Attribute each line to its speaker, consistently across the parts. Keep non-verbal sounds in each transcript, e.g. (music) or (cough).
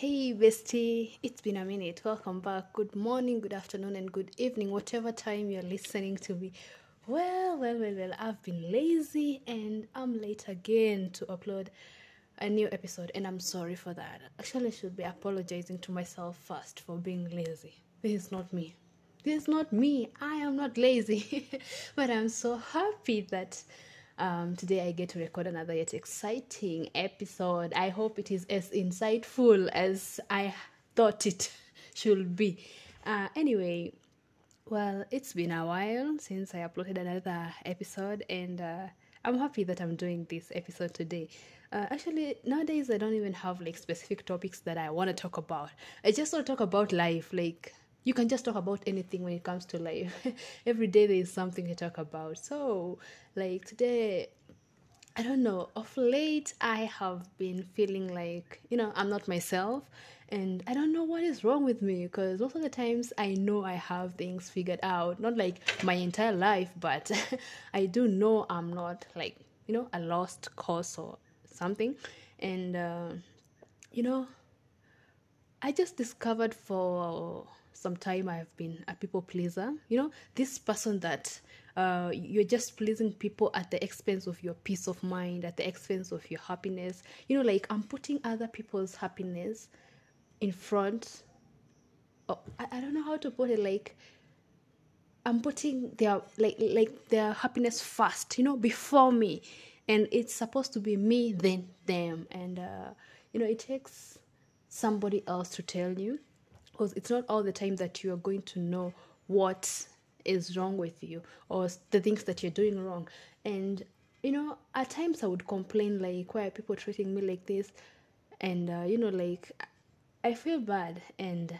Speaker 1: Hey, bestie, it's been a minute. Welcome back. Good morning, good afternoon, and good evening, whatever time you're listening to me. Well, well, well, well, I've been lazy and I'm late again to upload a new episode, and I'm sorry for that. Actually, I should be apologizing to myself first for being lazy. This is not me. This is not me. I am not lazy. (laughs) but I'm so happy that um, today I get to record another yet exciting episode. I hope it is as insightful as I thought it (laughs) should be. Uh, anyway, well, it's been a while since I uploaded another episode, and uh, I'm happy that I'm doing this episode today. Uh, actually, nowadays I don't even have like specific topics that I want to talk about. I just want to talk about life, like you can just talk about anything when it comes to life. (laughs) Every day there is something to talk about. So, like today, I don't know, of late I have been feeling like, you know, I'm not myself and I don't know what is wrong with me because most of the times I know I have things figured out, not like my entire life, but (laughs) I do know I'm not like, you know, a lost cause or something. And, uh, you know, I just discovered for some time I've been a people pleaser. You know, this person that uh, you're just pleasing people at the expense of your peace of mind, at the expense of your happiness. You know, like I'm putting other people's happiness in front. Of, I, I don't know how to put it. Like I'm putting their like like their happiness first. You know, before me, and it's supposed to be me then them. And uh, you know, it takes somebody else to tell you because it's not all the time that you are going to know what is wrong with you or the things that you're doing wrong. And you know at times i would complain like why are people treating me like this? And uh, you know like i feel bad. And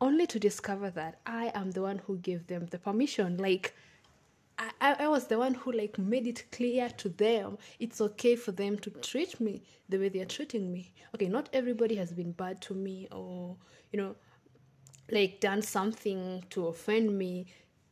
Speaker 1: only to discover that i am the one who gave them the permission. Like I, I was the one who like made it clear to them it's okay for them to treat me the way they're treating me. Okay not everybody has been bad to me or you know like done something to offend me.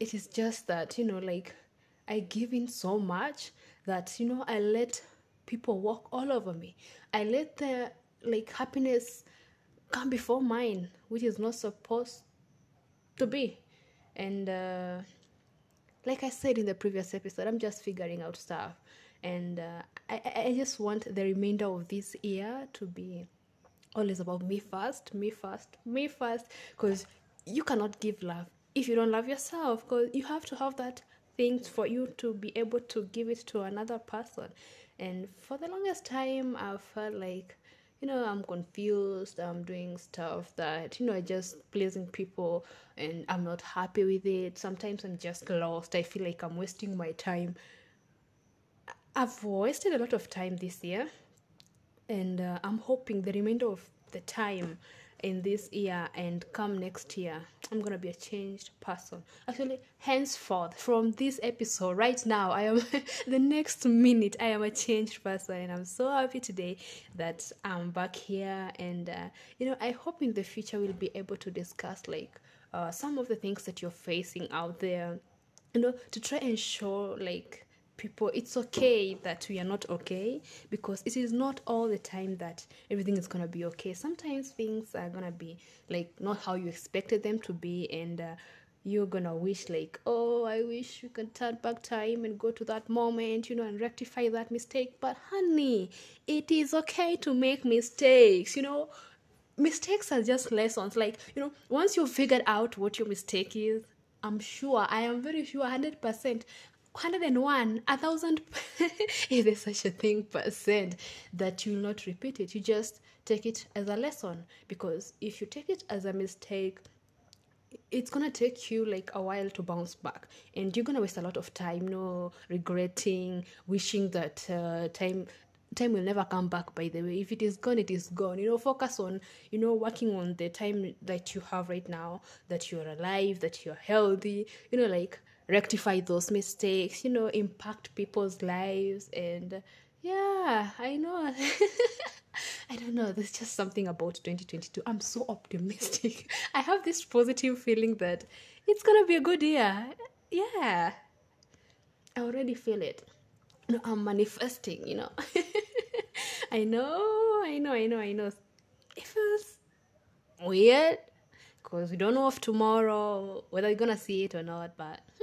Speaker 1: It is just that you know like i give in so much that you know i let people walk all over me. I let their like happiness come before mine which is not supposed to be. And uh like I said in the previous episode, I'm just figuring out stuff, and uh, I I just want the remainder of this year to be always about me first, me first, me first, because you cannot give love if you don't love yourself. Because you have to have that thing for you to be able to give it to another person, and for the longest time, I felt like you know i'm confused i'm doing stuff that you know I just pleasing people and i'm not happy with it. Sometimes i'm just lost. I feel like i'm wasting my time. I've wasted a lot of time this year and uh, i'm hoping the remainder of the time in this year and come next year i'm gonna be a changed person. Actually henceforth from this episode right now i am (laughs) the next minute i am a changed person. And i'm so happy today that i'm back here. And uh, you know i hope in the future we'll be able to discuss like uh, some of the things that you're facing out there. You know to try and show like people it's okay that we are not okay because it is not all the time that everything is gonna be okay. Sometimes things are gonna be like not how you expected them to be and uh, you're gonna wish like oh i wish you could turn back time and go to that moment you know and rectify that mistake. But honey it is okay to make mistakes you know? Mistakes are just lessons. Like you know once you've figured out what your mistake is i'm sure i am very sure 100% 101 a thousand (laughs) if there's such a thing percent that you will not repeat it. You just take it as a lesson. Because if you take it as a mistake it's gonna take you like a while to bounce back. And you're gonna waste a lot of time you know regretting wishing that uh, time time will never come back by the way. If it is gone it is gone. You know focus on you know working on the time that you have right now that you're alive that you're healthy. You know like rectify those mistakes, you know, impact people's lives. And yeah, I know. (laughs) I don't know. There's just something about 2022. I'm so optimistic. (laughs) I have this positive feeling that it's going to be a good year. Yeah. I already feel it. No, I'm manifesting, you know. (laughs) I know, I know, I know, I know. it feels weird because we don't know of tomorrow whether we're gonna see it or not. But hmm,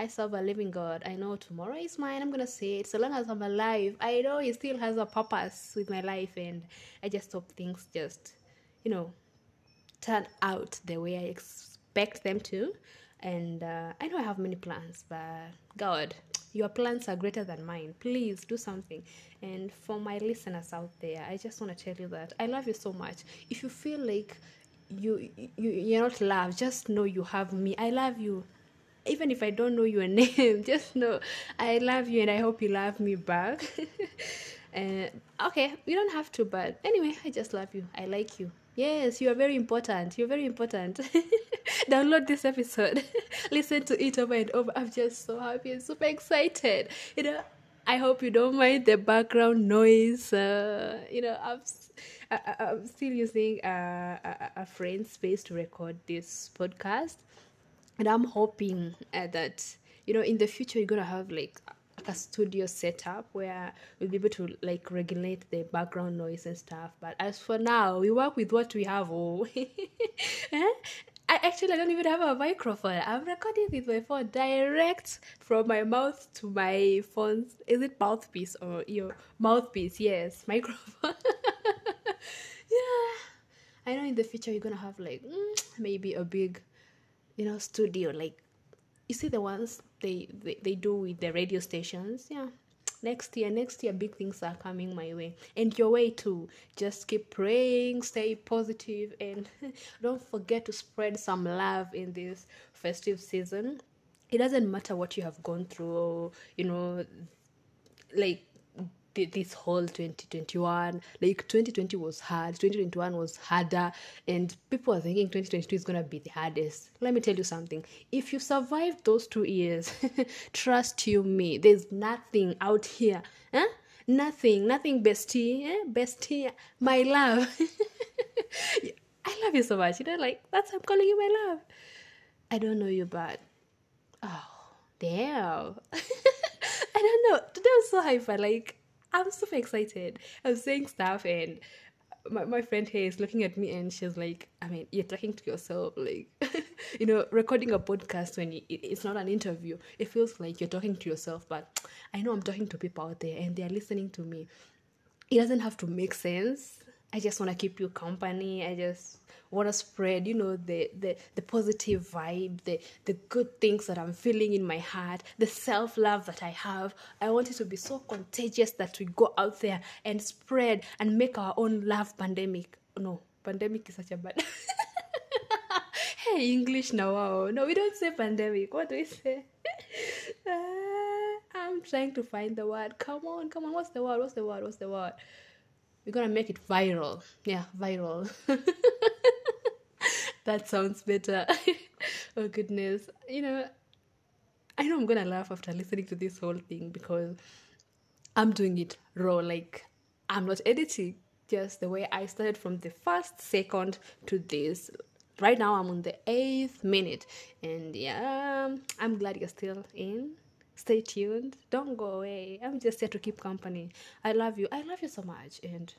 Speaker 1: I serve a living God. I know tomorrow is mine. I'm gonna say it. So long as I'm alive, I know He still has a purpose with my life, and I just hope things just, you know, turn out the way I expect them to. And uh, I know I have many plans, but God, your plans are greater than mine. Please do something. And for my listeners out there, I just want to tell you that I love you so much. If you feel like you, you you're not loved, just know you have me. I love you. Even if I don't know your (laughs) name, just know I love you and I hope you love me back. and (laughs) okay, you don't have to, but anyway, I just love you. I like you. Yes, you are very important. You're very important. (laughs) Download this episode. Listen to it over and over. I'm just so happy and super excited. You know, I hope you don't mind the background noise. Uh, you know, I'm, I, am still using a, a, a friend's space to record this podcast. And I'm hoping uh, that, you know, in the future, you're to have like a studio setup where we'll be able to like regulate the background noise and stuff. But as for now, we work with what we have. Oh, (laughs) eh? I actually I don't even have a microphone. I'm recording with my phone direct from my mouth to my phone's. Is it mouthpiece or your mouthpiece? Yes, (laughs) microphone. yeah, I know in the future you're gonna have like (tsk) maybe a big, you know, studio like you see the ones they, they they do with the radio stations? Yeah. Next year next year big things are coming my way. And your way too. Just keep praying stay positive and (laughs) don't forget to spread some love in this festive season. It doesn't matter what you have gone through you know like this whole 2021 like 2020 was hard 2021 was harder and people are thinking 2022 is going to be the hardest let me tell you something if you survived those two years (laughs) trust you me there's nothing out here huh? nothing nothing bestie eh? bestie my love (laughs) i love you so much you know like that's i'm calling you my love i don't know you but oh damn (laughs) I don't know. Today was so hyper. Like I'm super excited. I'm saying stuff and my, my friend here is looking at me and she's like, I mean, you're talking to yourself. Like, (laughs) you know, recording a podcast when you, it's not an interview, it feels like you're talking to yourself. But I know I'm talking to people out there and they're listening to me. It doesn't have to make sense. I just want to keep you company. I just want to spread, you know, the, the, the positive vibe, the, the good things that I'm feeling in my heart, the self love that I have. I want it to be so contagious that we go out there and spread and make our own love pandemic. No, pandemic is such a bad. (laughs) hey, English now. Wow. No, we don't say pandemic. What do we say? uh, (laughs) I'm trying to find the word. Come on, come on. What's the word? What's the word? What's the word? We're gonna make it viral. Yeah, viral. (laughs) that sounds better. (laughs) oh goodness. You know, I know I'm gonna laugh after listening to this whole thing because I'm doing it raw, like I'm not editing, just the way I started from the first second to this. Right now I'm on the eighth minute, and yeah, I'm glad you're still in. Stay tuned. Don't go away. I'm just here to keep company. I love you. I love you so much, and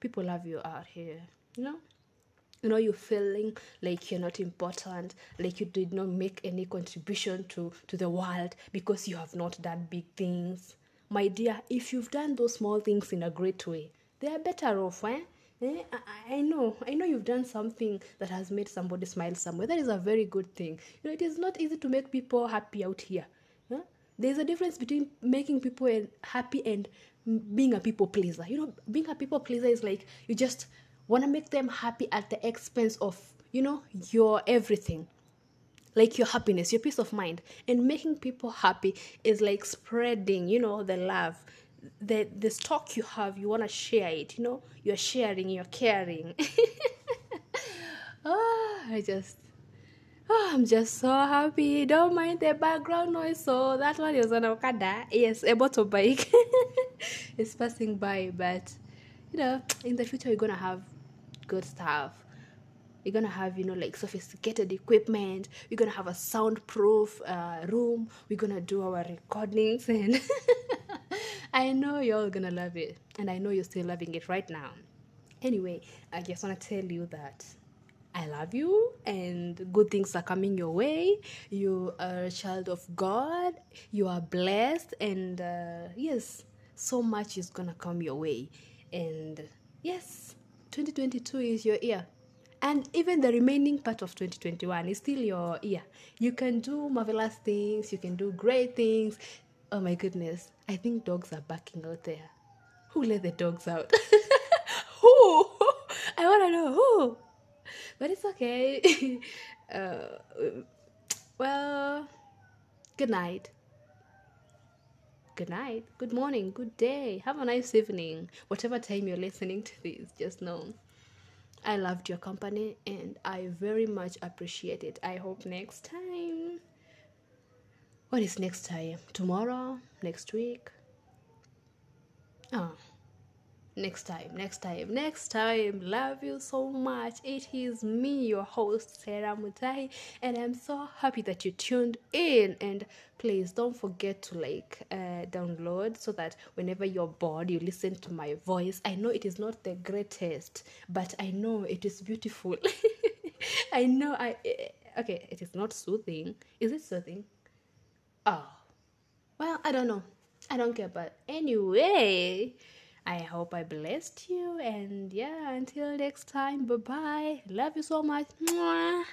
Speaker 1: people love you out here. You know you know you're feeling like you're not important like you did not make any contribution to to the world because you have not done big things my dear if you've done those small things in a great way they are better off eh? Eh, I, I know, I know you've done something that has made somebody smile somewhere. That is a very good thing. You know, it is not easy to make people happy out here. Huh? There's a difference between making people happy and being a people pleaser. You know, being a people pleaser is like you just want to make them happy at the expense of, you know, your everything. Like your happiness, your peace of mind. And making people happy is like spreading, you know, the love. The the stock you have, you wanna share it, you know, you're sharing, you're caring. oh, (laughs) I just Oh, I'm just so happy. Don't mind the background noise. So that one is on Okada. Yes, a motorbike. (laughs) it's passing by, but you know, in the future, you're gonna have good stuff you're gonna have you know like sophisticated equipment we're gonna have a soundproof uh, room we're gonna do our recordings and (laughs) i know you're all gonna love it and i know you're still loving it right now Anyway, I just want to tell you that I love you and good things are coming your way. You are a child of God. You are blessed. And uh, yes, so much is going to come your way. And yes, 2022 is your year. And even the remaining part of 2021 is still your year. You can do marvelous things, you can do great things. Oh my goodness, I think dogs are barking out there. Who let the dogs out? (laughs) who? I want to know who. But it's okay. (laughs) uh, well, good night. Good night, good morning, good day. Have a nice evening. Whatever time you're listening to this, just know I loved your company and I very much appreciate it. I hope next time. What is next time? Tomorrow? Next week? Oh next time next time next time. Love you so much. It is me your host sarah mutai and i'm so happy that you tuned in. And please don't forget to like uh, download so that whenever you're bored you listen to my voice. I know it is not the greatest but i know it is beautiful. (laughs) I know i eh, okay it is not soothing. Is it soothing? Oh. Well i don't know. I don't care but anyway I hope I blessed you. And yeah, until next time, bye bye. Love you so much. Mwah.